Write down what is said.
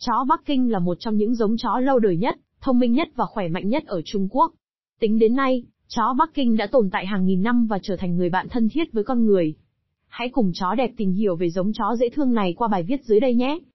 Chó Bắc Kinh là một trong những giống chó lâu đời nhất, thông minh nhất và khỏe mạnh nhất ở Trung Quốc. Tính đến nay, chó Bắc Kinh đã tồn tại hàng nghìn năm và trở thành người bạn thân thiết với con người. Hãy cùng chó đẹp tìm hiểu về giống chó dễ thương này qua bài viết dưới đây nhé.